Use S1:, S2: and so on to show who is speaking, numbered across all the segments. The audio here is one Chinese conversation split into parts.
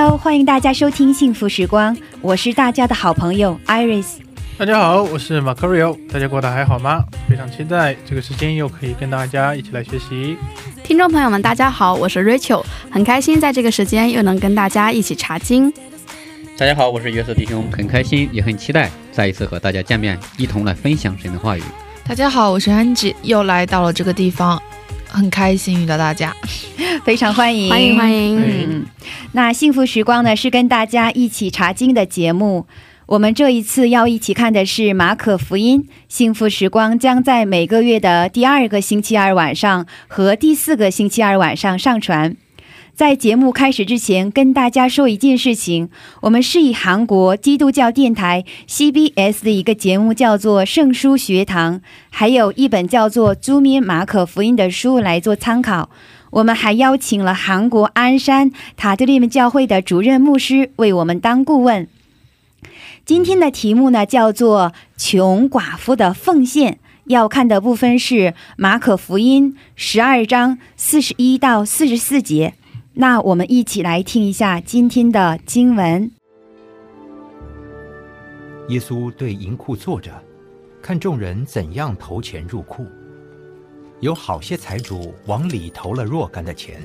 S1: Hello，欢迎大家收听《幸福时光》，我是大家的好朋友 Iris。
S2: 大家好，我是 Macario，大家过得还好吗？非常期待这个时间又可以跟大家一起来学习。
S3: 听众朋友们，大家好，我是 Rachel，很开心在这个时间又能跟大家一起查经。
S4: 大家好，我是约瑟弟兄，很开心也很期待再一次和大家见面，一同来分享神的话语。
S5: 大家好，我是安吉，又来到了这个地方，很开心遇到大家。
S1: 非常欢迎，
S3: 欢迎欢迎
S1: 嗯，那幸福时光呢是跟大家一起查经的节目。我们这一次要一起看的是马可福音。幸福时光将在每个月的第二个星期二晚上和第四个星期二晚上上传。在节目开始之前，跟大家说一件事情：我们是以韩国基督教电台 CBS 的一个节目叫做《圣书学堂》，还有一本叫做《朱咪马可福音》的书来做参考。我们还邀请了韩国鞍山塔德利门教会的主任牧师为我们当顾问。今天的题目呢叫做“穷寡妇的奉献”，要看的部分是马可福音十二章四十一到四十四节。那我们一起来听一下今天的经文。
S6: 耶稣对银库坐着，看众人怎样投钱入库。有好些财主往里投了若干的钱，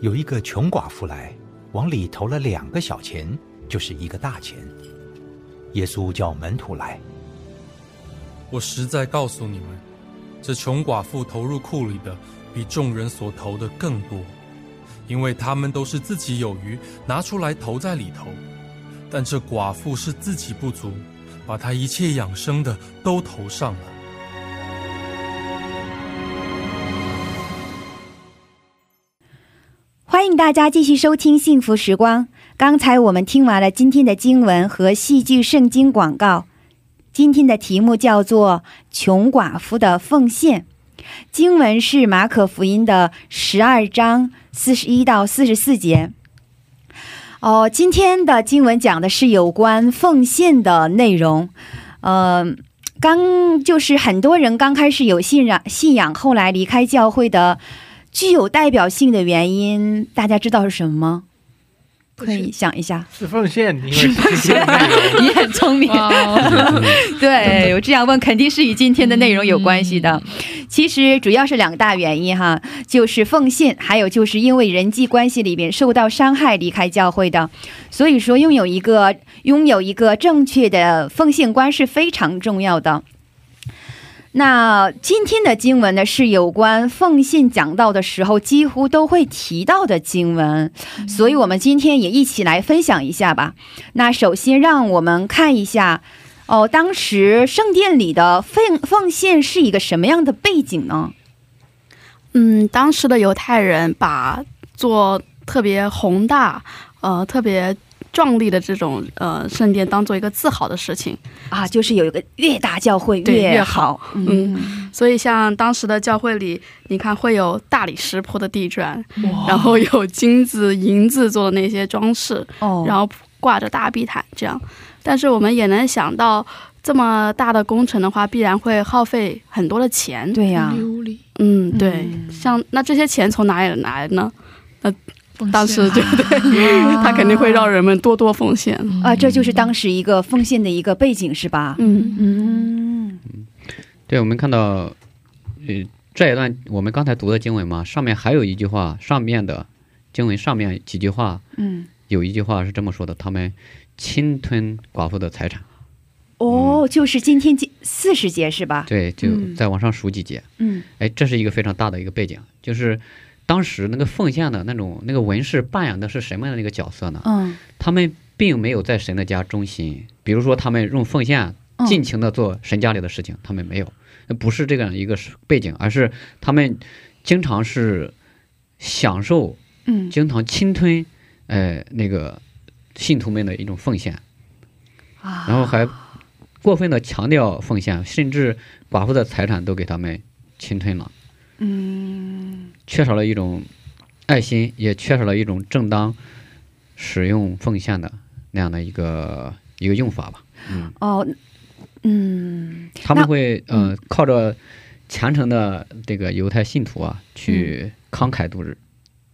S6: 有一个穷寡妇来，往里投了两个小钱，就是一个大钱。耶稣叫门徒来，
S7: 我实在告诉你们，这穷寡妇投入库里的，比众人所投的更多，因为他们都是自己有余，拿出来投在里头。但这寡妇是自己不足，把她一切养生的都投上了。
S1: 欢迎大家继续收听《幸福时光》。刚才我们听完了今天的经文和戏剧圣经广告。今天的题目叫做《穷寡妇的奉献》，经文是马可福音的十二章四十一到四十四节。哦，今天的经文讲的是有关奉献的内容。呃，刚就是很多人刚开始有信仰，信仰后来离开教会的。具有代表性的原因，大家知道是什么吗？可以想一下。
S2: 是奉献。
S1: 你很聪明。对我这样问，肯定是与今天的内容有关系的。其实主要是两大原因哈，就是奉献，还有就是因为人际关系里边受到伤害离开教会的。所以说，拥有一个拥有一个正确的奉献观是非常重要的。那今天的经文呢，是有关奉献讲到的时候几乎都会提到的经文，所以我们今天也一起来分享一下吧。那首先让我们看一下，哦，当时圣殿里的奉奉献是一个什么样的背景呢？
S3: 嗯，当时的犹太人把做特别宏大，呃，特别。壮丽的这种呃圣殿当做一个自豪的事情。
S1: 啊，就是有一个越大教会越
S3: 越
S1: 好，
S3: 嗯，所以像当时的教会里，你看会有大理石铺的地砖，然后有金子、银子做的那些装饰，
S1: 哦，
S3: 然后挂着大壁毯这样。但是我们也能想到，这么大的工程的话，必然会耗费很多的钱。
S1: 对呀、啊，
S3: 嗯，对，嗯、像那这些钱从哪里来呢？那。当时对不对？他肯定会让人们多多奉献
S1: 啊！这就是当时一个奉献的一个背景，是吧？
S3: 嗯
S1: 嗯
S4: 嗯。对，我们看到，呃，这一段我们刚才读的经文嘛，上面还有一句话，上面的经文上面几句话，
S1: 嗯，
S4: 有一句话是这么说的：他们侵吞寡妇的财产。
S1: 哦，就是今天四十节是吧？
S4: 对，就
S1: 嗯
S4: 再往上数几节。
S1: 嗯
S4: 哎，这是一个非常大的一个背景，就是当时那个奉献的那种那个文士扮演的是什么样的一个角色呢？
S1: 嗯。
S4: 他们并没有在神的家中心，比如说他们用奉献
S1: 嗯
S4: 尽情的做神家里的事情，他们没有，不是这样一个背景，而是他们经常是享受、
S1: 嗯。
S4: 经常侵吞，呃，那个信徒们的一种奉献，
S1: 啊，
S4: 然后还过分的强调奉献，甚至寡妇的财产都给他们侵吞了。
S1: 嗯
S4: 缺少了一种爱心，也缺少了一种正当使用奉献的那样的一个一个用法吧。嗯，
S1: 哦嗯
S4: 他们会呃靠着虔诚的这个犹太信徒啊，去慷慨度日，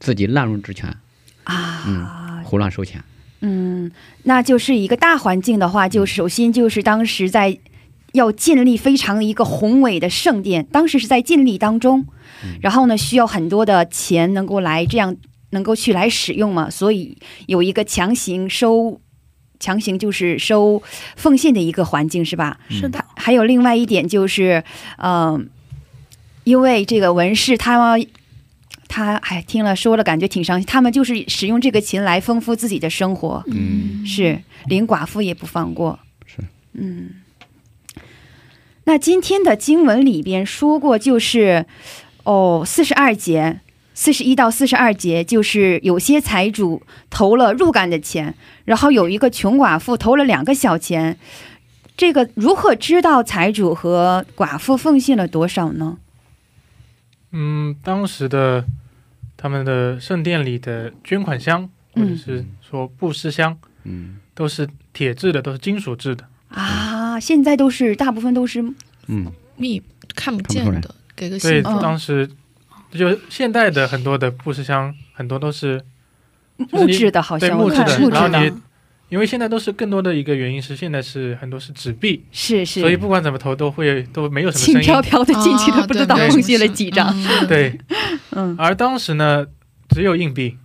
S4: 自己滥用职权，
S1: 啊
S4: 胡乱收钱。
S1: 嗯，那就是一个大环境的话，就首先就是当时在要建立非常一个宏伟的圣殿，当时是在建立当中，然后呢需要很多的钱能够来这样能够去来使用嘛，所以有一个强行收。强行就是收奉献的一个环境是吧？
S3: 是的，
S1: 还有另外一点就是，嗯、因为这个文士他他哎听了说了感觉挺伤心，他们就是使用这个琴来丰富自己的生活，
S4: 嗯
S1: 是连寡妇也不放过。
S4: 是，
S1: 嗯。那今天的经文里边说过，就是哦，四十二节，四十一到四十二节，就是有些财主投了入干的钱，然后有一个穷寡妇投了两个小钱。这个如何知道财主和寡妇奉献了多少呢？
S2: 嗯，当时的他们的圣殿里的捐款箱，或者
S1: 嗯
S2: 是说布施箱，
S4: 嗯
S2: 都是铁制的，都是金属制的。
S1: 啊，现在都是大部分都是
S4: 嗯
S5: 密看不见的，给个
S2: 对，当时就现代的很多的布施箱，很多都是
S1: 木质的，好像
S2: 对木质的然后你，因为现在都是更多的一个原因是现在是很多是纸币，
S1: 是是，
S2: 所以不管怎么投都会都没有什么
S1: 轻
S2: 声音。
S1: 飘飘的进去
S5: 啊
S1: 都不知道
S2: 对
S1: 奉献了几张。
S5: 嗯
S2: 对，
S1: 嗯
S2: 而当时呢只有硬币，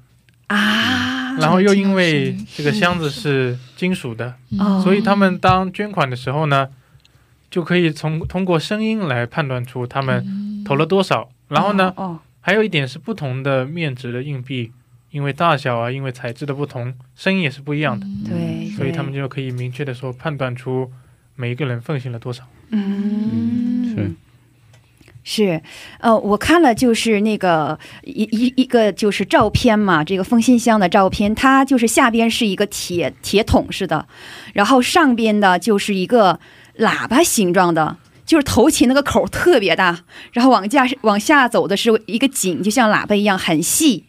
S1: 啊，
S2: 然后又因为这个箱子是金属的，
S1: 哦
S2: 所以他们当捐款的时候呢，就可以从通过声音来判断出他们投了多少。然后呢，
S1: 哦，
S2: 还有一点是不同的面值的硬币，因为大小啊，因为材质的不同，声音也是不一样的，
S1: 对，
S2: 所以他们就可以明确的说判断出每一个人奉献了多少。
S1: 嗯。
S4: 是。
S1: 是，呃，我看了就是那个一一一个就是照片嘛，这个封信箱的照片，它就是下边是一个铁铁桶似的，然后上边的就是一个喇叭形状的。就是头琴那个口特别大，然后往下往下走的是一个井，就像喇叭一样很细。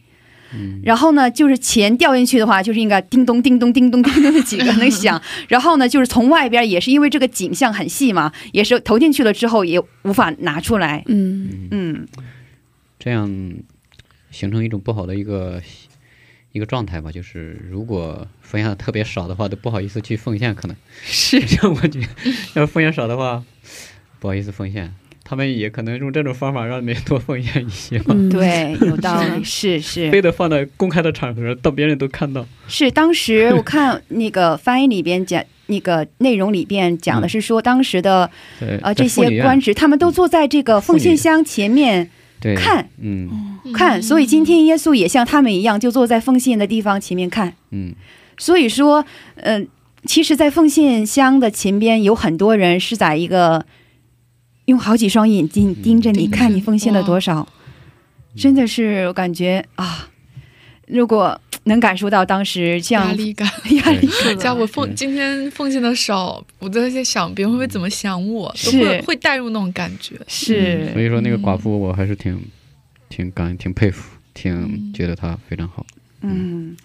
S1: 然后呢，就是钱掉进去的话，就是应该叮咚叮咚叮咚叮咚的几个能响。然后呢，就是从外边也是因为这个景象很细嘛，也是投进去了之后也无法拿出来。
S3: 嗯，
S1: 嗯，
S4: 这样形成一种不好的一个一个状态吧，就是如果奉献的特别少的话，都不好意思去奉献，可能
S1: 是
S4: 这样我觉得，要奉献少的话，不好意思奉献。他们也可能用这种方法让你们多奉献一些吧，
S3: 嗯，
S1: 对，有道理，是是
S4: 非得放在公开的场合，到别人都看到。
S1: 是。当时我看那个翻译里边讲，那个内容里边讲的是说，当时的
S4: 对，
S1: 呃这些官职，他们都坐在这个奉献箱前面
S4: 对
S1: 看
S4: 嗯。
S1: 看，所以今天耶稣也像他们一样，就坐在奉献的地方前面看。
S4: 嗯。
S1: 所以说，嗯、其实，在奉献箱的前边有很多人是在一个用好几双眼睛盯着你，看你奉献了多少，真的是我感觉啊，如果能感受到当时这样
S5: 压力感。
S1: 压力
S3: 是
S5: 假如我奉今天奉献的少，我都在想别人会不会怎么想我，都
S1: 是
S5: 会会带入那种感觉。
S1: 是。
S4: 所以说那个寡妇我还是挺挺感恩、挺佩服、挺觉得她非常好。
S1: 嗯。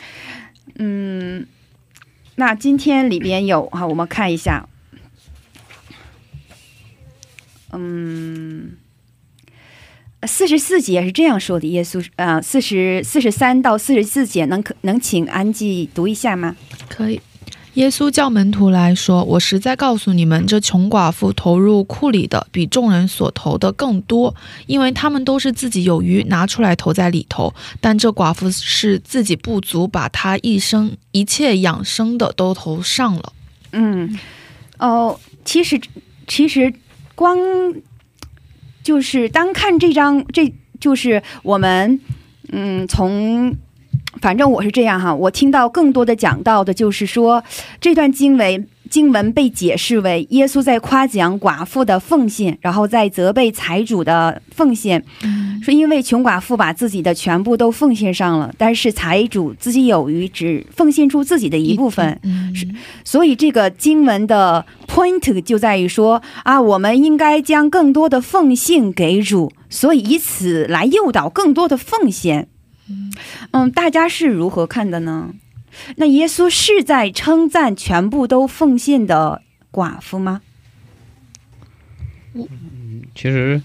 S1: 嗯，那今天里边有哈，我们看一下，嗯，四十四节是这样说的，耶稣呃，四十四十三到四十四节，能可能请安吉读一下吗？
S5: 可以。耶稣叫门徒来说：“我实在告诉你们，这穷寡妇投入库里的比众人所投的更多，因为他们都是自己有余拿出来投在里头，但这寡妇是自己不足，把她一生一切养生的都投上了。
S1: 嗯，哦，其实其实光就是单看这张，这就是我们嗯从。反正我是这样哈，我听到更多的讲到的就是说，这段经文经文被解释为耶稣在夸奖寡妇的奉献，然后在责备财主的奉献，说因为穷寡妇把自己的全部都奉献上了，但是财主自己有余，只奉献出自己的一部分，
S5: 嗯
S1: 是所以这个经文的 point 就在于说啊，我们应该将更多的奉献给主，所以以此来诱导更多的奉献。嗯，大家是如何看的呢？那耶稣是在称赞全部都奉献的寡妇吗？
S4: 其实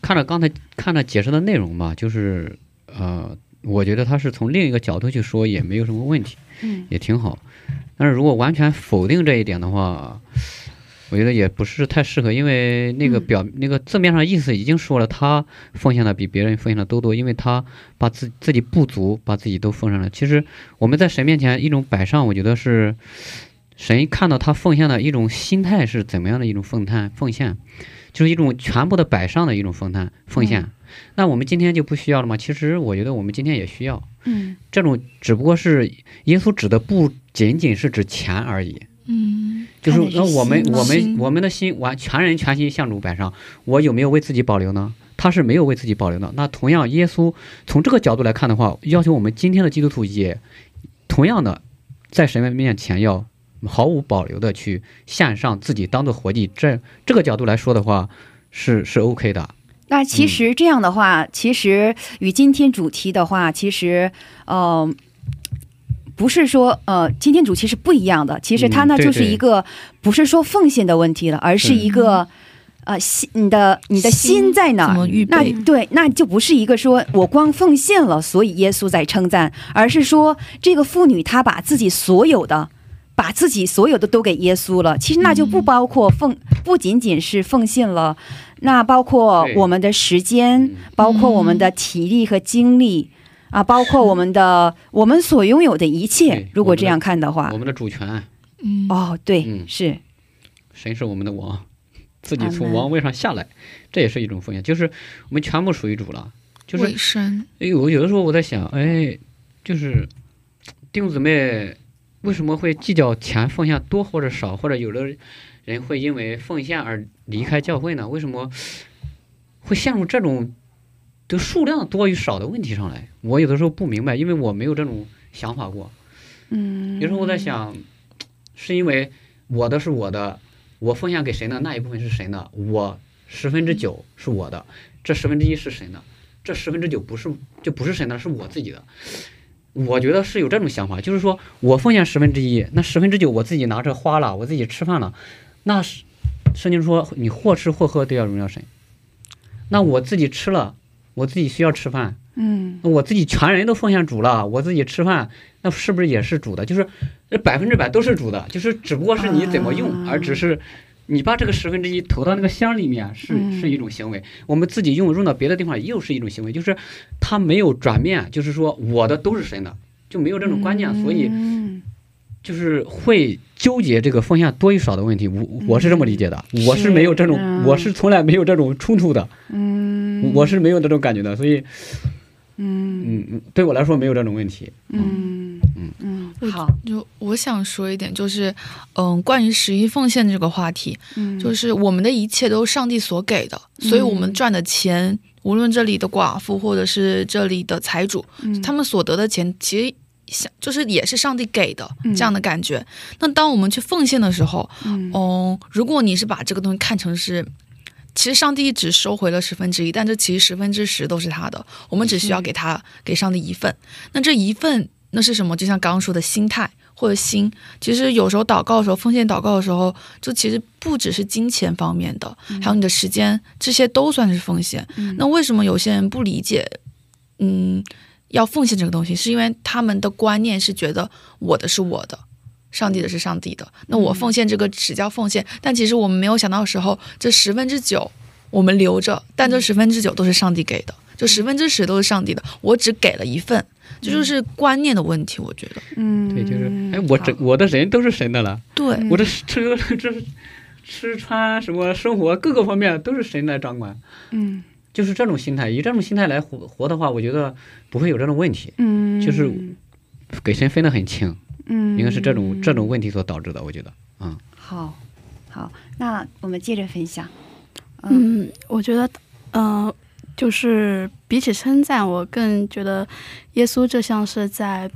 S4: 看了刚才看了解释的内容吧，就是呃，我觉得他是从另一个角度去说，也没有什么问题，
S1: 嗯
S4: 也挺好。但是如果完全否定这一点的话，我觉得也不是太适合，因为那个
S1: 嗯
S4: 表、那个字面上意思已经说了，他奉献的比别人奉献的都多，因为他把自自己不足，把自己都奉上了。其实我们在神面前一种摆上，我觉得是神看到他奉献的一种心态是怎么样的一种奉献奉献，就是一种全部的摆上的一种奉献奉献。那我们今天就不需要了吗？其实我觉得我们今天也需要。
S1: 嗯
S4: 这种只不过是耶稣指的不仅仅是指钱而已，
S5: 嗯
S4: 就是那我们我们我们的心完全人全心向主摆上，我有没有为自己保留呢？他是没有为自己保留的。那同样，耶稣从这个角度来看的话，要求我们今天的基督徒也同样的在神面前要毫无保留的去献上自己当做活祭。这这个角度来说的话，是是 OK 的。
S1: 那其实这样的话，其实与今天主题的话，其实呃，不是说呃，今天主题是不一样的。其实它呢就是一个不是说奉献的问题了，而是一个呃心你的你的心在哪儿那？对，那就不是一个说我光奉献了，所以耶稣在称赞，而是说这个妇女她把自己所有的。把自己所有的都给耶稣了，其实那就不包括奉，不仅仅是奉献了，那包括我们的时间，
S4: 嗯
S1: 包括我们的体力和精力。啊，包括我们的我们所拥有的一切如果这样看的话。
S4: 我，们的主权，
S5: 嗯。
S1: 哦，对，
S4: 嗯。
S1: 是，
S4: 神是我们的王，自己从王位上下来，这也是一种奉献，就是我们全部属于主了。就是哎，我有的时候我在想，哎，就是弟兄姊妹为什么会计较钱奉献多或者少，或者有的人会因为奉献而离开教会呢？为什么会陷入这种的数量多与少的问题上来？我有的时候不明白，因为我没有这种想法过。
S1: 嗯，
S4: 有时候我在想，是因为我的是我的，我奉献给谁呢？那一部分是谁呢？我十分之九是我的，这十分之一是谁呢？这十分之九不是就不是谁呢？是我自己的。我觉得是有这种想法，就是说我奉献十分之一，那十分之九我自己拿着花了，我自己吃饭了，那是圣经说你或吃或喝都要荣耀神。那我自己吃了，我自己需要吃饭，
S1: 嗯
S4: 那我自己全人都奉献主了，我自己吃饭，那是不是也是主的？就是这百分之百都是主的，就是只不过是你怎么用，
S1: 啊
S4: 而只是你把这个十分之一投到那个箱里面是
S1: 嗯
S4: 是一种行为，我们自己用用到别的地方又是一种行为，就是它没有转变，就是说我的都是神的，就没有这种观念，所以
S1: 嗯
S4: 就是会纠结这个奉献多与少的问题。我我是这么理解的，我是没有这种，
S1: 嗯
S4: 我是从来没有这种冲突的，
S1: 嗯，
S4: 我是没有这种感觉的，所以
S1: 嗯。
S4: 嗯，嗯对我来说没有这种问题。
S1: 嗯。
S4: 嗯。
S1: 嗯，好，
S5: 就我想说一点，就是，嗯，关于十一奉献这个话题，
S1: 嗯。
S5: 就是我们的一切都是上帝所给的，所以我们赚的钱，无论这里的寡妇或者是这里的财主，
S1: 嗯。
S5: 他们所得的钱，其实想就是也是上帝给的
S1: 嗯。
S5: 这样的感觉。那当我们去奉献的时候，
S1: 嗯。
S5: 哦、如果你是把这个东西看成是。其实上帝只收回了十分之一，但这其实十分之十都是他的，我们只需要给他给上帝一份。那这一份那是什么？就像刚刚说的心态或者心，其实有时候祷告的时候，奉献祷告的时候，就其实不只是金钱方面的，还有你的时间，这些都算是奉献。
S1: 嗯
S5: 那为什么有些人不理解？嗯，要奉献这个东西，是因为他们的观念是觉得我的是我的。上帝的是上帝的，那我奉献这个只叫奉献，但其实我们没有想到的时候，这十分之九我们留着，但这十分之九都是上帝给的，就十分之十都是上帝的，我只给了一份，这就是观念的问题，我觉得。
S1: 嗯，
S4: 对，就是哎，我这我的人都是神的了，
S5: 对，
S1: 嗯
S4: 我的吃这 吃穿什么生活各个方面都是神来掌管，
S1: 嗯。
S4: 就是这种心态，以这种心态来活活的话，我觉得不会有这种问题，
S1: 嗯，
S4: 就是给神分得很清，
S1: 嗯，
S4: 应该是这种这种问题所导致的，我觉得，嗯。
S1: 好，好，那我们接着分享。嗯
S3: 嗯，我觉得，呃，就是比起称赞，我更觉得耶稣就像是在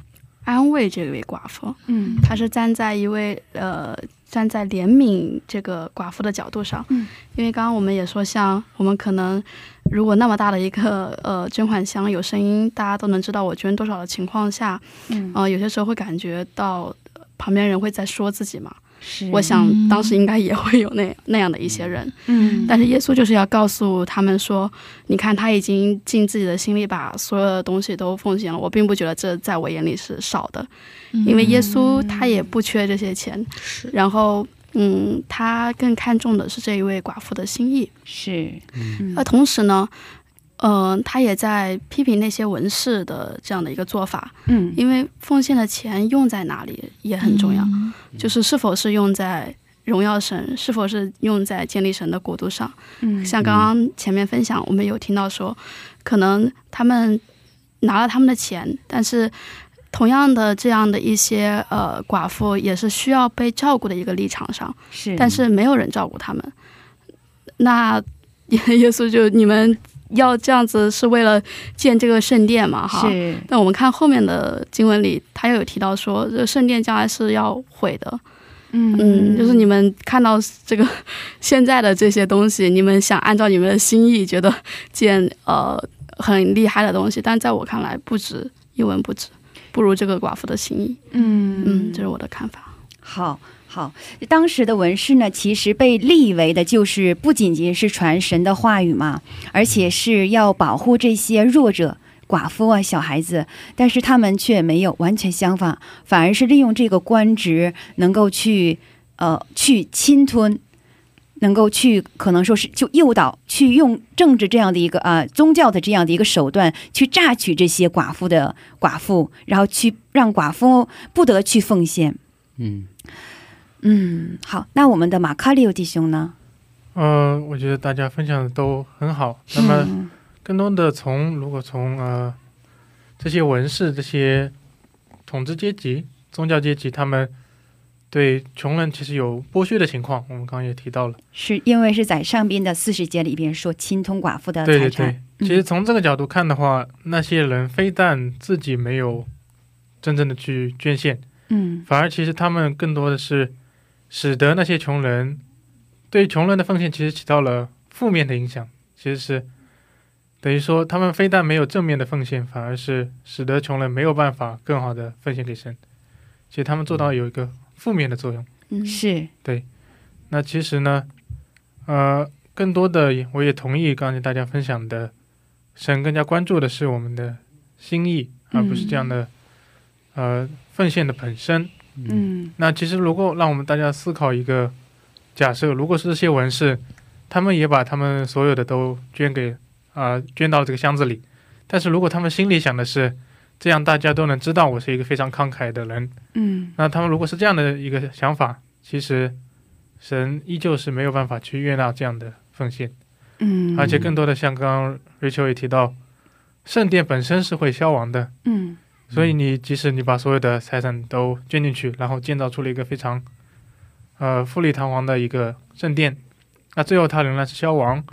S3: 安慰这位寡妇，
S1: 嗯
S3: 他是站在一位呃站在怜悯这个寡妇的角度上，
S1: 嗯，
S3: 因为刚刚我们也说，像我们可能如果那么大的一个呃捐款箱有声音，大家都能知道我捐多少的情况下，
S1: 嗯。
S3: 呃，有些时候会感觉到呃旁边人会在说自己嘛，
S1: 是。
S3: 我想当时应该也会有那那样的一些人，
S1: 嗯，
S3: 但是耶稣就是要告诉他们说，你看他已经尽自己的心力把所有的东西都奉献了，我并不觉得这在我眼里是少的，因为耶稣他也不缺这些钱，
S5: 是。
S3: 然后嗯，他更看重的是这一位寡妇的心意，
S1: 是。
S3: 而同时呢。嗯、他也在批评那些文士的这样的一个做法，
S1: 嗯
S3: 因为奉献的钱用在哪里也很重要。
S5: 嗯
S3: 就是是否是用在荣耀神，是否是用在建立神的国度上。
S1: 嗯
S3: 像刚刚前面分享，我们有听到说，可能他们拿了他们的钱，但是同样的这样的一些呃寡妇也是需要被照顾的一个立场上，
S1: 是，
S3: 但是没有人照顾他们。那耶 耶稣就你们要这样子是为了建这个圣殿嘛？哈，
S1: 是
S3: 但我们看后面的经文里，他又有提到说，这个圣殿将来是要毁的。
S1: 嗯
S3: 嗯，就是你们看到这个现在的这些东西，你们想按照你们的心意，觉得建呃很厉害的东西，但在我看来不值一文不值，不如这个寡妇的心意。
S1: 嗯
S3: 嗯，这是我的看法。
S1: 好好，当时的文士呢，其实被立为的就是不仅仅是传神的话语嘛，而且是要保护这些弱者。寡妇啊，小孩子，但是他们却没有完全相反，反而是利用这个官职，能够去呃去侵吞，能够去可能说是就诱导，去用政治这样的一个、呃宗教的这样的一个手段，去榨取这些寡妇的寡妇，然后去让寡妇不得去奉献。
S4: 嗯，
S1: 嗯，好，那我们的马卡利欧弟兄呢？
S2: 呃，我觉得大家分享的都很好。那么，
S1: 嗯
S2: 更多的从如果从呃这些文士、这些统治阶级、宗教阶级，他们对穷人其实有剥削的情况，我们刚刚也提到了。
S1: 是因为是在上边的四十节里边说侵吞寡妇的
S2: 对对
S1: 财产，
S2: 对，其实从这个角度看的话，那些人非但自己没有真正的去捐献，
S1: 嗯
S2: 反而其实他们更多的是使得那些穷人对穷人的奉献其实起到了负面的影响，其实是等于说他们非但没有正面的奉献，反而是使得穷人没有办法更好的奉献给神。其实他们做到有一个负面的作用。
S3: 嗯，
S1: 是对
S2: 那其实呢，呃，更多的我也同意刚才大家分享的，神更加关注的是我们的心意，而不是这样的、呃奉献的本身。
S1: 嗯。
S2: 那其实如果让我们大家思考一个假设，如果是这些文士，他们也把他们所有的都捐给啊、捐到这个箱子里，但是如果他们心里想的是这样，大家都能知道我是一个非常慷慨的人，
S1: 嗯。
S2: 那他们如果是这样的一个想法，其实神依旧是没有办法去悦纳这样的奉献，
S1: 嗯，
S2: 而且更多的像刚刚 Rachel 也提到，圣殿本身是会消亡的，
S1: 嗯
S2: 所以你即使你把所有的财产都捐进去，然后建造出了一个非常呃富丽堂皇的一个圣殿，那最后它仍然是消亡。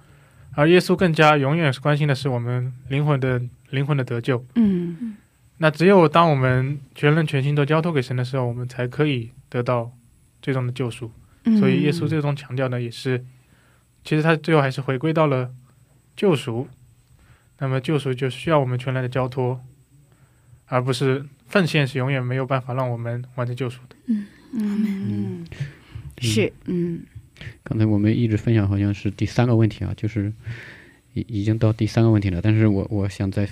S2: 而耶稣更加永远是关心的是我们灵魂的灵魂的得救。
S1: 嗯
S2: 那只有当我们全人全心都交托给神的时候，我们才可以得到最终的救赎。所以耶稣最终强调的也是，其实他最后还是回归到了救赎。那么救赎就需要我们全然的交托，而不是奉献是永远没有办法让我们完成救赎的。
S1: 嗯嗯。是嗯。
S4: 刚才我们一直分享好像是第三个问题啊，就是已已经到第三个问题了，但是我我想再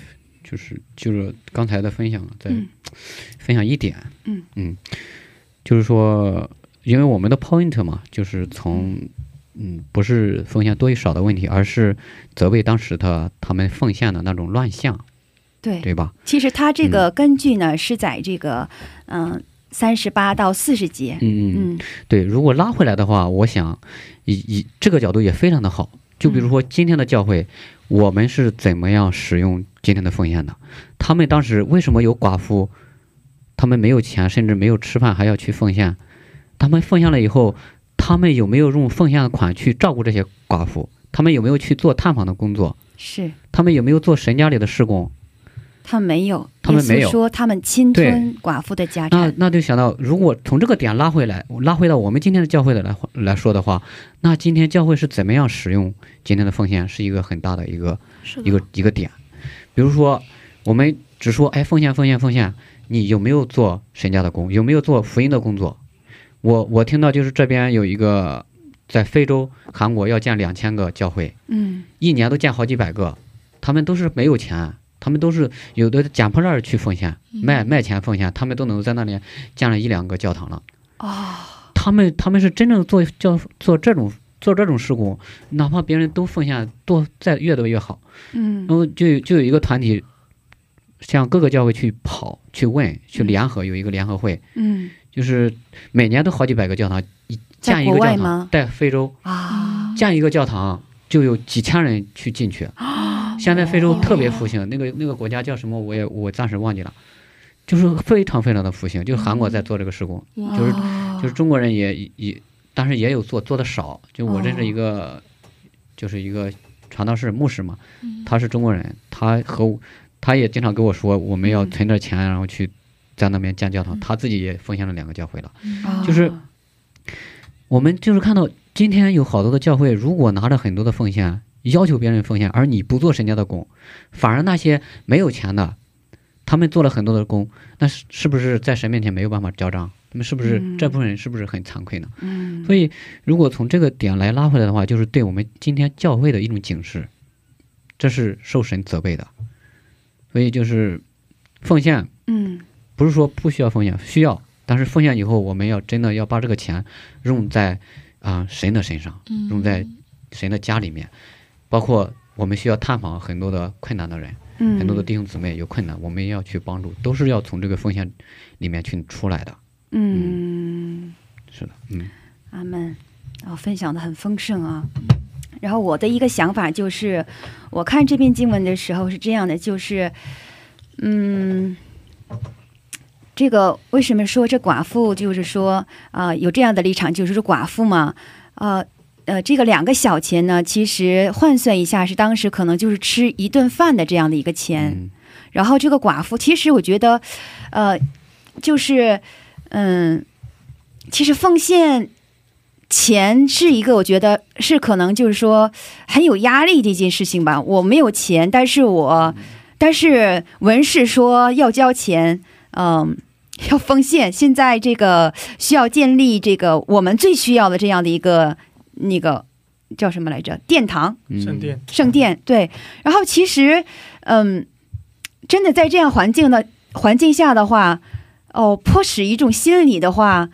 S4: 就是就是刚才的分享再
S1: 嗯。
S4: 分享一点，
S1: 嗯。
S4: 就是说，因为我们的 point 嘛，就是从嗯不是奉献多与少的问题，而是责备当时的他们奉献的那种乱象，
S1: 对，
S4: 对吧？
S1: 其实它这个根据呢、是在这个嗯三十八到四十节。
S4: 嗯嗯，
S1: 嗯
S4: 对。如果拉回来的话，我想以以这个角度也非常的好。就比如说今天的教会，我们是怎么样使用今天的奉献的？他们当时为什么有寡妇，他们没有钱，甚至没有吃饭，还要去奉献？他们奉献了以后，他们有没有用奉献的款去照顾这些寡妇？他们有没有去做探访的工作？
S1: 是
S4: 他们有没有做神家里的事工？
S1: 他们没有，
S4: 他们没有
S1: 说他们侵吞寡妇的家
S4: 那
S1: 产。
S4: 那就想到，如果从这个点拉回来，拉回到我们今天的教会的来来说的话，那今天教会是怎么样使用今天的奉献，是一个很大的一个
S3: 是
S4: 一个一个点。比如说，我们只说哎奉献奉献奉献，你有没有做神家的工，有没有做福音的工作？我我听到就是这边有一个在非洲韩国要建两千个教会，
S1: 嗯
S4: 一年都建好几百个，他们都是没有钱，他们都是有的捡破烂儿去奉献，卖卖钱奉献，他们都能在那里建了一两个教堂了。
S1: 哦，
S4: 他们他们是真正做教做这种做这种事故，哪怕别人都奉献多再越多越好。
S1: 嗯。
S4: 然后就有就有一个团体，向各个教会去跑去问去联合，有一个联合会，
S1: 嗯。
S4: 就是每年都好几百个教堂，一建一个教堂，在非洲。
S1: 啊。
S4: 建一个教堂就有几千人去进去。现在非洲特别复兴，那个那个国家叫什么？我也我暂时忘记了，就是非常非常的复兴。就是韩国在做这个施工，就是
S1: 哦
S4: 就是中国人也也，但是也有做做的少。就我认识一个，就是一个传道士牧师嘛，他是中国人，他和我他也经常跟我说，我们要存点钱，然后去在那边建教堂。他自己也奉献了两个教会了。
S1: 哦
S4: 就是我们就是看到今天有好多的教会，如果拿着很多的奉献，要求别人奉献，而你不做神家的工，反而那些没有钱的，他们做了很多的工，那是是不是在神面前没有办法交账？他们是不是、
S1: 嗯
S4: 这部分人是不是很惭愧呢？
S1: 嗯
S4: 所以，如果从这个点来拉回来的话，就是对我们今天教会的一种警示，这是受神责备的。所以就是奉献
S1: 嗯
S4: 不是说不需要奉献，需要，但是奉献以后，我们要真的要把这个钱用在啊、神的身上，用在神的家里面，包括我们需要探访很多的困难的人，
S1: 嗯
S4: 很多的弟兄姊妹有困难，我们要去帮助，都是要从这个奉献里面去出来的。
S1: 嗯。
S4: 是的，嗯
S1: 阿门，然后分享的很丰盛啊。然后我的一个想法就是，我看这篇经文的时候是这样的，就是，嗯，这个为什么说这寡妇就是说啊、有这样的立场，就是说寡妇嘛，呃呃，这个两个小钱呢，其实换算一下是当时可能就是吃一顿饭的这样的一个钱。
S4: 嗯
S1: 然后这个寡妇，其实我觉得，呃，就是，嗯，其实奉献钱是一个，我觉得是可能就是说很有压力的一件事情吧。我没有钱，但是我，但是文氏说要交钱，嗯、要奉献。现在这个需要建立这个我们最需要的这样的一个那个叫什么来着？殿堂。
S4: 嗯
S2: 圣殿，
S1: 圣殿，对。然后其实，嗯，真的在这样环境的环境下的话，哦，迫使一种心理的话，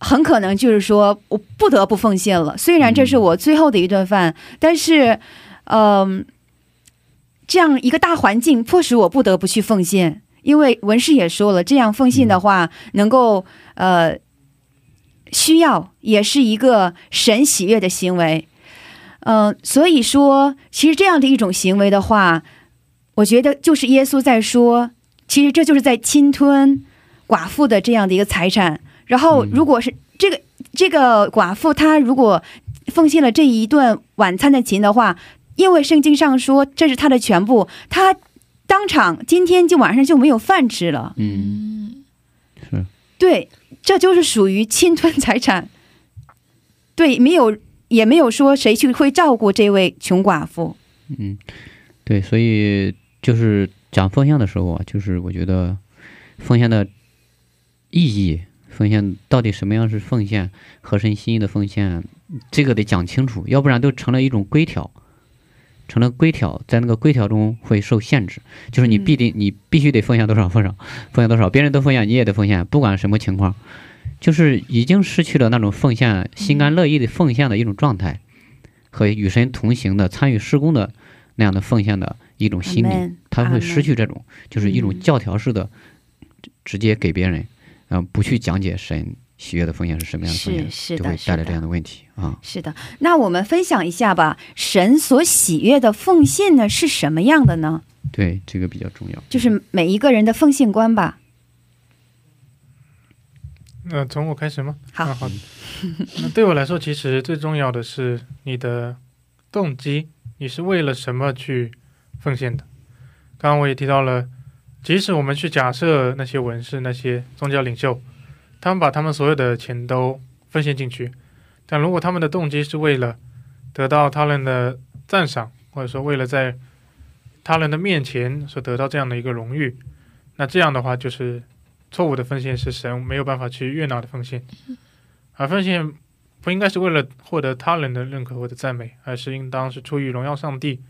S1: 很可能就是说我不得不奉献了。虽然这是我最后的一顿饭，但是，嗯、这样一个大环境迫使我不得不去奉献。因为文士也说了，这样奉献的话，能够呃需要，也是一个神喜悦的行为。嗯、所以说，其实这样的一种行为的话，我觉得就是耶稣在说，其实这就是在侵吞寡妇的这样的一个财产。然后，
S4: 嗯
S1: 如果是这个这个寡妇，她如果奉献了这一顿晚餐的钱的话，因为圣经上说这是她的全部，她当场今天就晚上就没有饭吃了。
S4: 嗯，
S1: 对，这就是属于侵吞财产。对，没有也没有说谁去会照顾这位穷寡妇。
S4: 嗯，对，所以就是讲奉献的时候啊，就是我觉得奉献的意义，奉献到底什么样是奉献，合神心意的奉献，这个得讲清楚，要不然都成了一种规条，成了规条，在那个规条中会受限制，就是你
S1: 嗯。
S4: 必定、你必须得奉献多少奉献，奉献多少，别人都奉献，你也得奉献，不管什么情况，就是已经失去了那种奉献、心甘乐意的奉献的一种状态，和与神同行的参与施工的那样的奉献的一种心理他会失去这种就是一种
S1: 嗯。
S4: 教条式的直接给别人，嗯、不去讲解神喜悦的奉献是什么样的奉献，
S1: 是是的
S4: 就会
S1: 是的
S4: 带来这样的问题啊。
S1: 是的，那我们分享一下吧，神所喜悦的奉献呢是什么样的呢？
S4: 对，这个比较重要。
S1: 就是每一个人的奉献观吧。
S2: 那从我开始吗？
S1: 好
S2: 啊好的。那对我来说，其实最重要的是你的动机，你是为了什么去奉献的？刚刚我也提到了，即使我们去假设那些文士、那些宗教领袖，他们把他们所有的钱都奉献进去，但如果他们的动机是为了得到他人的赞赏，或者说为了在他人的面前所得到这样的一个荣誉，那这样的话就是错误的奉献，是神没有办法去悦纳的奉献。而奉献不应该是为了获得他人的认可或者赞美，而是应当是出于荣耀上帝，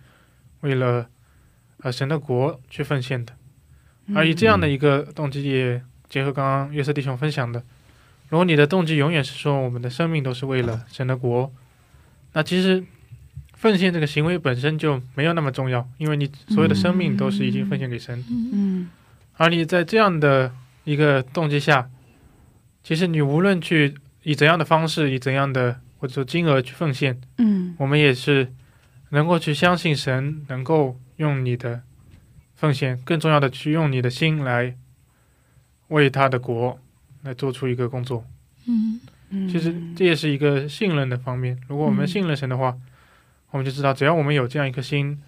S2: 为了呃神的国去奉献的。而以这样的一个动机，也结合刚刚约瑟弟兄分享的，如果你的动机永远是说我们的生命都是为了神的国，那其实奉献这个行为本身就没有那么重要，因为你所有的生命都是已经奉献给神。
S1: 嗯
S2: 而你在这样的一个动机下，其实你无论去以怎样的方式，以怎样的或者说金额去奉献，
S1: 嗯
S2: 我们也是能够去相信神能够用你的奉献，更重要的去用你的心来为他的国来做出一个工作。
S5: 嗯
S1: 嗯，
S2: 其实这也是一个信任的方面。如果我们
S1: 嗯
S2: 信任神的话，我们就知道，只要我们有这样一颗心，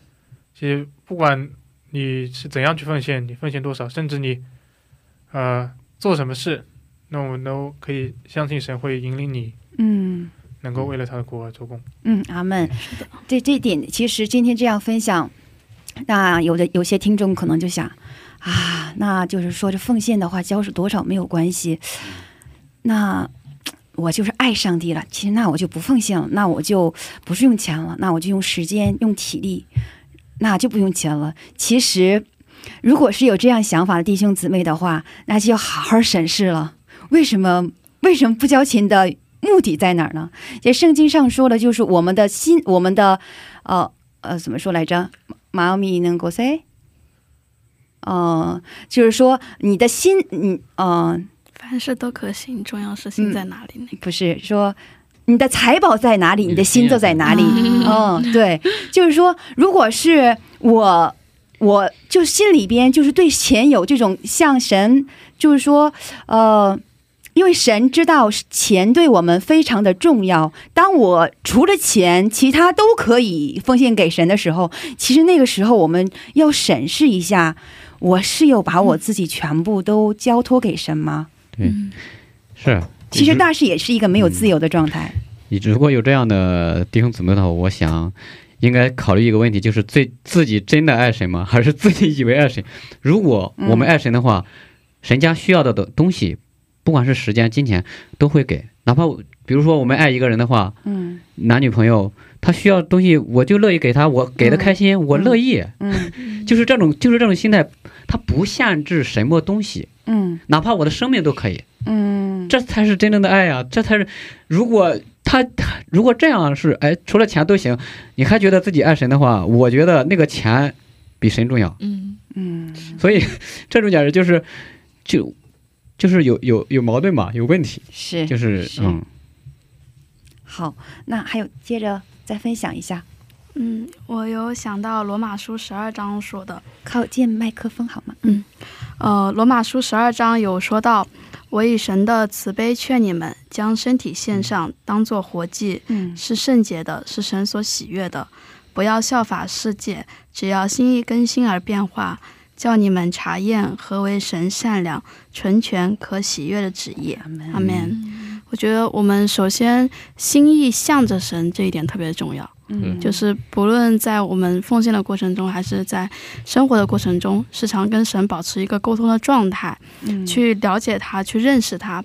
S2: 其实不管你是怎样去奉献，你奉献多少，甚至你呃做什么事，那我们都可以相信神会引领你，
S1: 嗯
S2: 能够为了他的国而做工。
S1: 嗯，阿门。这这一点，其实今天这样分享，那有的有些听众可能就想啊，那就是说这奉献的话，交是多少没有关系，那。我就是爱上帝了，其实那我就不奉献了，那我就不是用钱了，那我就用时间、用体力，那就不用钱了。其实，如果是有这样想法的弟兄姊妹的话，那就要好好审视了。为什么为什么不交钱的目的在哪儿呢？这圣经上说的就是我们的心，我们的呃呃怎么说来着？马米能够 say，呃，就是说你的心，你呃
S3: 凡事都可行，重要是心在哪里那个。
S1: 不是说你的财宝在哪里，你的心就在哪里。嗯，对，就是说，如果是我，我就心里边就是对钱有这种向神，就是说，呃。因为神知道钱对我们非常的重要，当我除了钱，其他都可以奉献给神的时候，其实那个时候我们要审视一下，我是有把我自己全部都交托给神吗？
S4: 对，是。
S1: 其实大师也是一个没有自由的状态。
S4: 你如果有这样的弟兄姊妹的话，我想应该考虑一个问题，就是最自己真的爱神吗？还是自己以为爱神？如果我们爱神的话，神家需要的的东西，不管是时间、金钱，都会给。哪怕比如说我们爱一个人的话，
S1: 嗯。
S4: 男女朋友他需要东西，我就乐意给他，我给的开心，我乐意。
S1: 嗯。
S4: 就是这种，就是这种心态，他不限制什么东西，
S1: 嗯。
S4: 哪怕我的生命都可以。
S1: 嗯，
S4: 这才是真正的爱呀、这才是，如果他他如果这样是哎，除了钱都行，你还觉得自己爱神的话，我觉得那个钱比神重要。
S5: 嗯。
S1: 嗯。
S4: 所以 这种简直就是就就是有有有矛盾嘛，有问题，
S1: 是
S4: 就是
S1: 是。
S4: 嗯，
S1: 好，那还有接着再分享一下，
S3: 嗯，我有想到罗马书十二章说的，
S1: 靠近麦克风好吗？
S3: 嗯呃，罗马书十二章有说到，我以神的慈悲劝你们，将身体献上，当做活祭，
S1: 嗯。
S3: 是圣洁的，是神所喜悦的。不要效法世界，只要心意更新而变化，叫你们查验何为神善良、纯全、可喜悦的旨意。
S1: 阿门。
S3: 我觉得我们首先心意向着神这一点特别重要，
S1: 嗯，
S3: 就是不论在我们奉献的过程中，还是在生活的过程中，时常跟神保持一个沟通的状态，
S1: 嗯
S3: 去了解他，去认识他。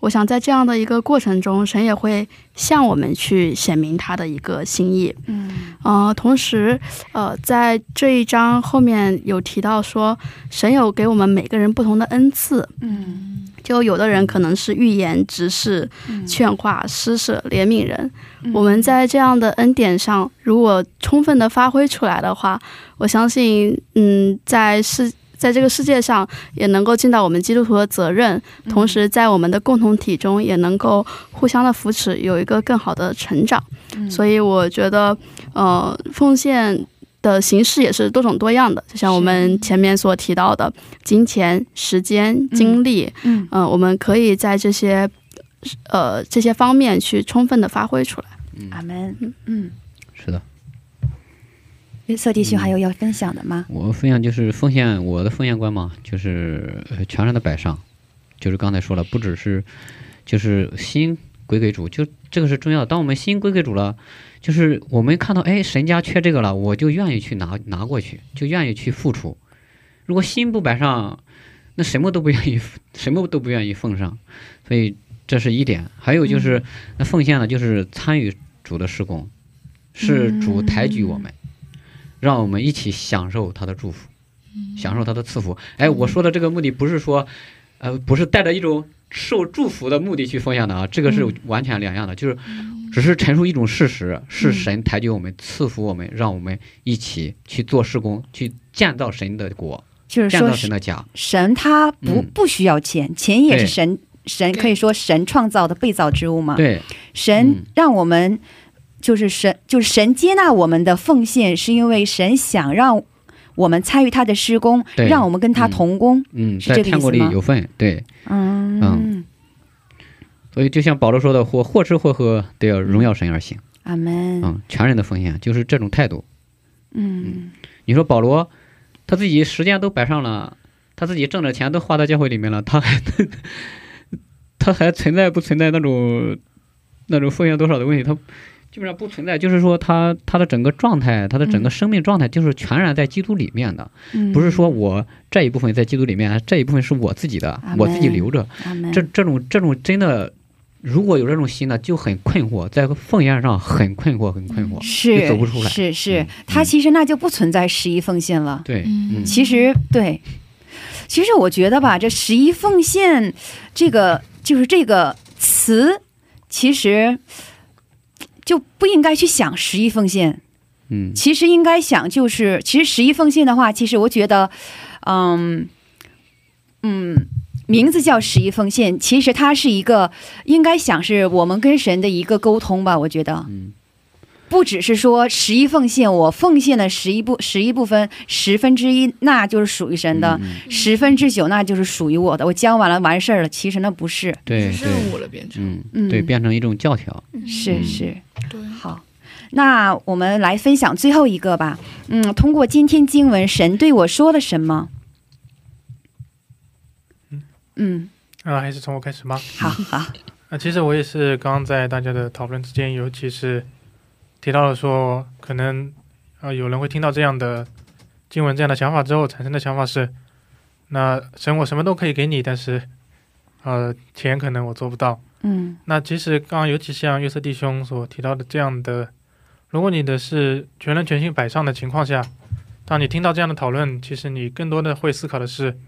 S3: 我想在这样的一个过程中，神也会向我们去显明他的一个心意。
S1: 嗯
S3: 呃，同时，呃，在这一章后面有提到说，神有给我们每个人不同的恩赐，
S1: 嗯
S3: 就有的人可能是预言、直视、
S1: 嗯
S3: 劝化、施舍、怜悯人。
S1: 嗯
S3: 我们在这样的恩典上，如果充分的发挥出来的话，我相信，嗯，在世在这个世界上也能够尽到我们基督徒的责任，
S1: 嗯。
S3: 同时在我们的共同体中也能够互相的扶持，有一个更好的成长。
S1: 嗯。
S3: 所以我觉得，呃，奉献的形式也是多种多样的，就像我们前面所提到的，金钱、时间、精力，
S1: 嗯。
S3: 嗯、我们可以在这些呃这些方面去充分的发挥出来。
S1: 阿门。嗯，
S4: 是的，
S1: 约瑟弟兄还有要分享的吗？
S4: 我分享就是奉献我的奉献观嘛，就是呃全然的摆上，就是刚才说了，不只是就是心归给主，就这个是重要的。当我们心归给主了，就是我们看到哎神家缺这个了，我就愿意去拿拿过去，就愿意去付出。如果心不摆上，那什么都不愿意，什么都不愿意奉上。所以这是一点。还有就是，那奉献呢，就是参与主的施工，是主抬举我们，让我们一起享受他的祝福，享受他的赐福。哎，我说的这个目的不是说，呃，不是带着一种受祝福的目的去奉献的啊，这个是
S1: 嗯。
S4: 完全两样的，就是只是陈述一种事实，是神抬举我们、赐福我们，让我们一起去做施工，去建造神的国，建造
S1: 就是说是
S4: 神的家。
S1: 神他不、
S4: 嗯。
S1: 不需要钱，钱也是神神可以说神创造的被造之物嘛。
S4: 对，
S1: 神
S4: 嗯。
S1: 让我们就是神就是神接纳我们的奉献，是因为神想让我们参与他的施工，让我们跟他
S4: 嗯
S1: 同工。
S4: 嗯，
S1: 是这个
S4: 在天国
S1: 意思吗
S4: 里有份，对。
S1: 嗯
S4: 嗯所以就像保罗说的，或或吃或喝都要荣耀神而行。
S1: 阿门。
S4: 嗯，全人的奉献就是这种态度。
S1: 嗯
S4: 你说保罗，他自己时间都摆上了，他自己挣的钱都花到教会里面了，他还 他还存在不存在那种那种奉献多少的问题？他基本上不存在，就是说他他的整个状态，他的整个
S1: 嗯
S4: 生命状态就是全然在基督里面的，
S1: 嗯，
S4: 不是说我这一部分在基督里面，这一部分是我自己的，我自己留着。
S1: 阿门。
S4: 这这种这种真的，如果有这种心呢，就很困惑，在奉献上很困惑，很困惑。
S1: 是
S4: 走不出来
S1: 是是
S4: 嗯，
S1: 他其实那就不存在十一奉献了。
S4: 对，
S1: 其实对，其实我觉得吧，这十一奉献这个就是这个词，其实就不应该去想十一奉献，
S4: 嗯
S1: 其实应该想就是，其实十一奉献的话，其实我觉得，嗯嗯。名字叫十一奉献，其实它是一个应该想是我们跟神的一个沟通吧。我觉得，
S4: 嗯
S1: 不只是说十一奉献，我奉献了十一部十一部分十分之一，那就是属于神的；十分之九，那就是属于我的。我交完了，完事儿了。其实那不是，
S4: 对
S5: 是任
S4: 对，
S5: 务了变成。
S4: 嗯
S1: 嗯
S4: 对，变成一种教条。嗯
S1: 是是。
S5: 对，
S1: 好，那我们来分享最后一个吧。嗯，通过今天经文，神对我说了什么？嗯，
S2: 啊，还是从我开始吗？
S1: 好好，
S2: 那其实我也是刚刚在大家的讨论之间，尤其是提到了说，可能呃有人会听到这样的经文、这样的想法之后，产生的想法是，那神我什么都可以给你，但是呃钱可能我做不到。
S1: 嗯
S2: 那其实刚刚尤其像约瑟弟兄所提到的这样的，如果你的是全人全心摆上的情况下，当你听到这样的讨论，其实你更多的会思考的是，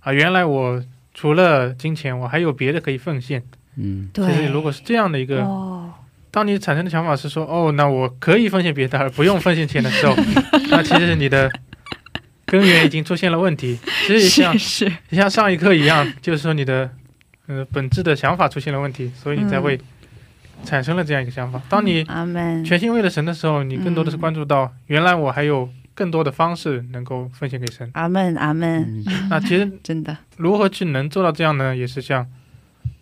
S2: 啊，原来我除了金钱，我还有别的可以奉献。
S4: 嗯
S2: 其实，如果是这样的一个，
S1: 哦，
S2: 当你产生的想法是说，哦，那我可以奉献别的，而不用奉献钱的时候，那其实你的根源已经出现了问题。其实也像
S1: 是是，
S2: 也像上一课一样，就是说你的呃本质的想法出现了问题，所以你才会产生了这样一个想法。当你。全心为了神的时候，你更多的是关注到，原来我还有更多的方式能够奉献给神。
S1: 阿门阿门，
S4: 嗯
S2: 那其实
S1: 真的，
S2: 如何去能做到这样呢？也是像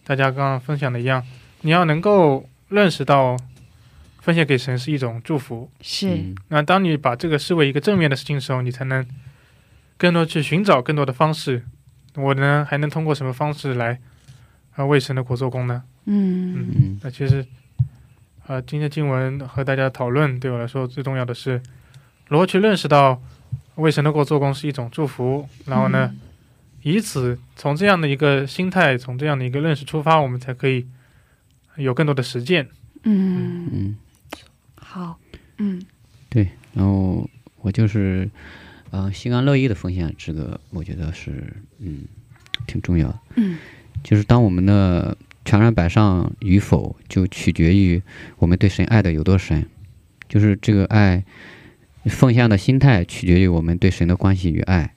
S2: 大家刚刚分享的一样，你要能够认识到奉献给神是一种祝福。
S1: 是
S4: 嗯
S2: 那当你把这个视为一个正面的事情的时候，你才能更多去寻找更多的方式。我呢还能通过什么方式来啊、呃为神的国做工呢？
S1: 嗯
S4: 嗯
S2: 那其实，呃，今天经文和大家讨论，对我来说最重要的是如何去认识到为神的国做工是一种祝福，然后呢，以此从这样的一个心态，从这样的一个认识出发，我们才可以有更多的实践。
S1: 嗯，
S4: 嗯，
S1: 好，嗯
S4: 对。然后我就是，呃，心安乐意的奉献，这个我觉得是，嗯，挺重要的。
S1: 嗯
S4: 就是当我们的全然摆上与否，就取决于我们对神爱的有多深。就是这个爱，奉献的心态取决于我们对神的关系与爱。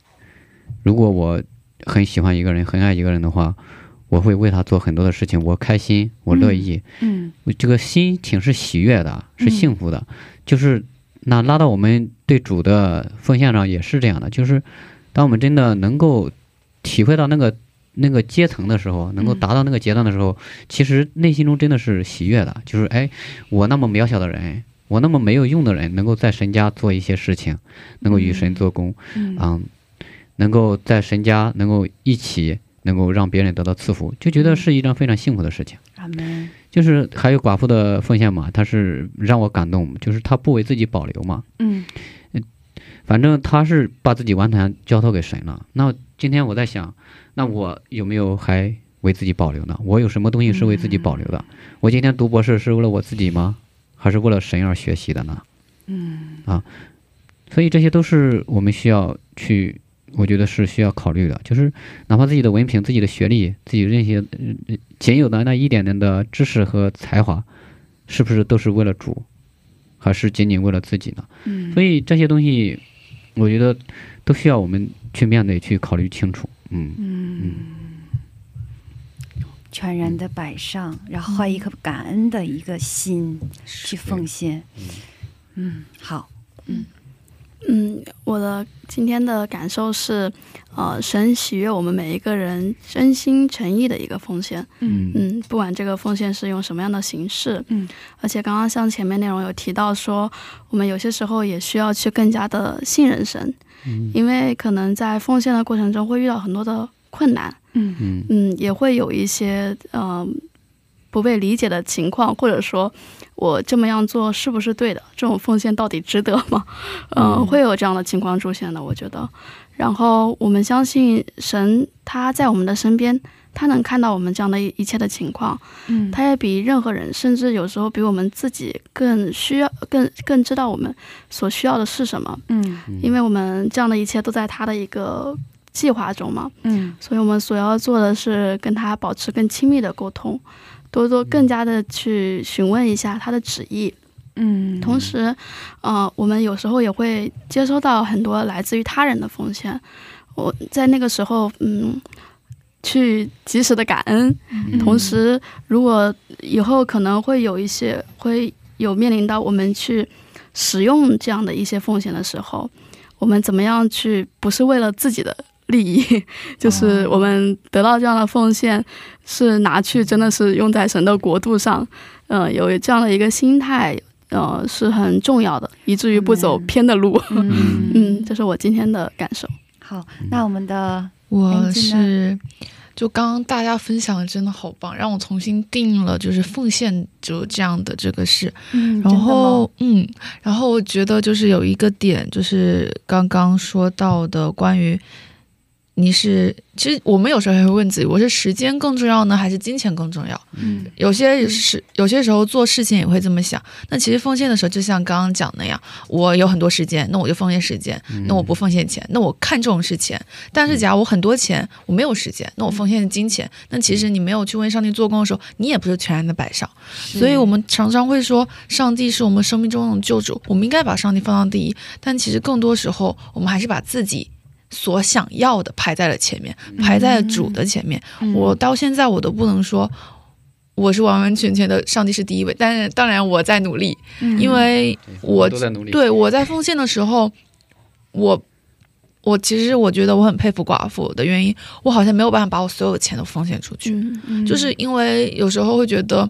S4: 如果我很喜欢一个人，很爱一个人的话，我会为他做很多的事情，我开心，我乐意，
S1: 嗯。
S4: 我这个心情是喜悦的，是幸福的。就是那拉到我们对主的奉献上也是这样的，就是当我们真的能够体会到那个那个阶层的时候，能够达到那个阶段的时候，其实内心中真的是喜悦的。就是哎，我那么渺小的人，我那么没有用的人，能够在神家做一些事情，能够与神做工，
S1: 嗯。
S4: 嗯，能够在神家能够一起，能够让别人得到赐福，就觉得是一件非常幸福的事情。就是还有寡妇的奉献嘛，他是让我感动，就是他不为自己保留嘛，
S1: 嗯
S4: 反正他是把自己完全交托给神了。那今天我在想，那我有没有还为自己保留呢？我有什么东西是为自己保留的？我今天读博士是为了我自己吗？还是为了神而学习的呢？
S1: 嗯
S4: 啊，所以这些都是我们需要去，我觉得是需要考虑的。就是哪怕自己的文凭、自己的学历、自己这些呃仅有的那一点点的知识和才华，是不是都是为了主，还是仅仅为了自己呢？
S1: 嗯，
S4: 所以这些东西，我觉得都需要我们去面对、去考虑清楚。嗯
S1: 嗯，全然的摆上，然后怀一颗感恩的一个心去奉献。嗯，好，
S3: 嗯，我的今天的感受是，呃，神喜悦我们每一个人真心诚意的一个奉献。
S4: 嗯。
S3: 嗯，不管这个奉献是用什么样的形式，
S1: 嗯，
S3: 而且刚刚像前面内容有提到说，我们有些时候也需要去更加的信任神，
S4: 嗯。
S3: 因为可能在奉献的过程中会遇到很多的困难，
S1: 嗯
S4: 嗯。
S3: 嗯，也会有一些呃不被理解的情况，或者说我这么样做是不是对的？这种奉献到底值得吗？呃，
S1: 嗯
S3: 会有这样的情况出现的，我觉得。然后我们相信神，他在我们的身边，他能看到我们这样的一一切的情况，
S1: 嗯，
S3: 他也比任何人，甚至有时候比我们自己更需要、更更知道我们所需要的是什么，
S1: 嗯
S3: 因为我们这样的一切都在他的一个计划中嘛。
S1: 嗯
S3: 所以我们所要做的是跟他保持更亲密的沟通，多多更加的去询问一下他的旨意。
S1: 嗯，
S3: 同时，呃，我们有时候也会接收到很多来自于他人的奉献。我在那个时候，嗯，去及时的感恩。
S4: 嗯
S3: 同时，如果以后可能会有一些会有面临到我们去使用这样的一些奉献的时候，我们怎么样去不是为了自己的利益，就是我们得到这样的奉献是拿去真的是用在神的国度上，呃，有这样的一个心态，呃，是很重要的，以至于不走偏的路。
S1: 嗯
S3: 嗯，这是我今天的感受。
S1: 好，那我们的
S5: 我是，就刚刚大家分享的真的好棒，让我重新定了就是奉献就这样的这个事。
S1: 嗯，
S5: 然后嗯，然后我觉得就是有一个点，就是刚刚说到的关于你是，其实我们有时候还会问自己，我是时间更重要呢，还是金钱更重要？
S1: 嗯
S5: 有些是有些时候做事情也会这么想。那其实奉献的时候，就像刚刚讲那样，我有很多时间，那我就奉献时间；那我不奉献钱，那我看重是钱。但是假如我很多钱，我没有时间，那我奉献金钱。那其实你没有去为上帝做工的时候，你也不是全然的摆上。所以我们常常会说，上帝是我们生命中的救主，我们应该把上帝放到第一。但其实更多时候，我们还是把自己。所想要的排在了前面，排在了主的前面。
S1: 嗯
S5: 我到现在我都不能说我是完完全全的上帝是第一位，但是当然我在努力，
S1: 嗯
S5: 因为我
S4: 都在努力。
S5: 对我在奉献的时候，我我其实我觉得我很佩服寡妇的原因，我好像没有办法把我所有的钱都奉献出去，
S3: 嗯
S1: 嗯
S5: 就是因为有时候会觉得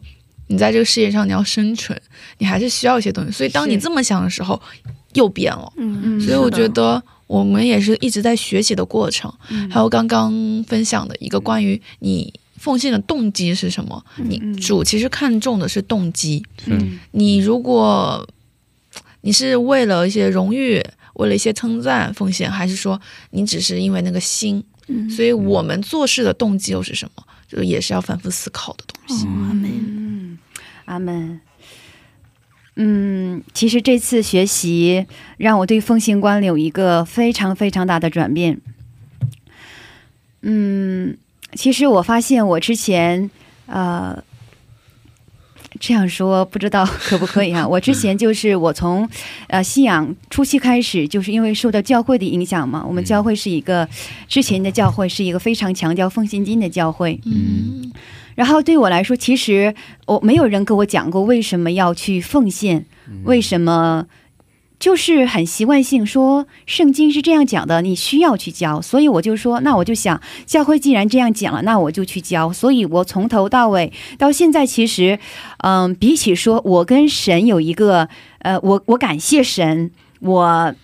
S5: 你在这个世界上你要生存，你还是需要一些东西，所以当你这么想的时候，又变了。
S3: 嗯
S5: 所以我觉得我们也是一直在学习的过程。
S1: 嗯
S5: 还有刚刚分享的一个关于你奉献的动机是什么？你
S1: 嗯
S5: 主其实看重的是动机。
S1: 嗯
S5: 你如果你是为了一些荣誉，为了一些称赞奉献，还是说你只是因为那个心？
S3: 嗯
S5: 所以我们做事的动机又是什么？就是也是要反复思考的东西。
S3: 阿门。
S1: 嗯，阿门。嗯，其实这次学习让我对奉献观有一个非常非常大的转变。嗯，其实我发现我之前呃。这样说不知道可不可以啊？我之前就是我从，呃，信仰初期开始，就是因为受到教会的影响嘛。我们教会是一个之前的教会是一个非常强调奉献金的教会，
S5: 嗯
S1: 然后对我来说，其实我没有人跟我讲过为什么要去奉献，为什么就是很习惯性说圣经是这样讲的，你需要去教，所以我就说，那我就想教会既然这样讲了，那我就去教。所以我从头到尾到现在，其实，嗯，比起说我跟神有一个，呃，我我感谢神，我。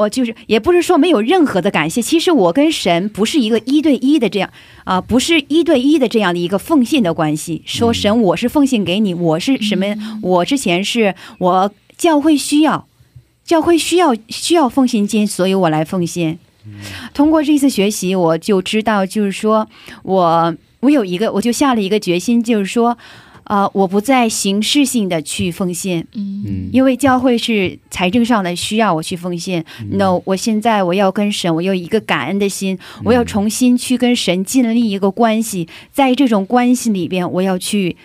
S1: 我就是，也不是说没有任何的感谢。其实我跟神不是一个一对一的这样啊、不是一对一的这样的一个奉献的关系。说神，我是奉献给你，我是什么？我之前是我教会需要，教会需要需要奉献金，所以我来奉献。通过这次学习，我就知道，就是说我我有一个，我就下了一个决心，就是说，呃，我不再形式性的去奉献，
S5: 嗯。
S4: 嗯，
S1: 因为教会是财政上的需要我去奉献。那我现在我要跟神，我有一个感恩的心，我要重新去跟神建立一个关系，在这种关系里边，我要去，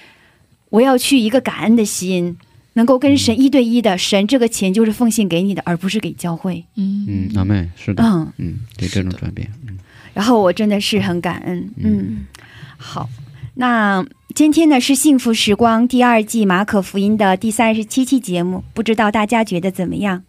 S1: 我要去一个感恩的心，能够跟神一对一的，神这个钱就是奉献给你的，而不是给教会。
S5: 嗯。
S4: 嗯，阿妹是的，
S1: 嗯，
S4: 嗯，对这种转变，嗯。
S1: 然后我真的是很感恩。嗯，好，那今天呢是《幸福时光》第二季马可福音的第三十七期节目，不知道大家觉得怎么样？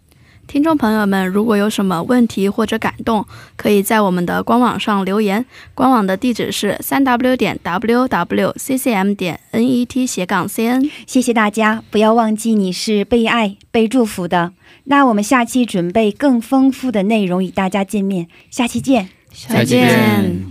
S3: 听众朋友们，如果有什么问题或者感动，可以在我们的官网上留言。官网的地址是三 w 点 w w c c m 点 n e t 斜杠 c n。
S1: 谢谢大家，不要忘记你是被爱、被祝福的。那我们下期准备更丰富的内容与大家见面，下期见。
S5: 再见。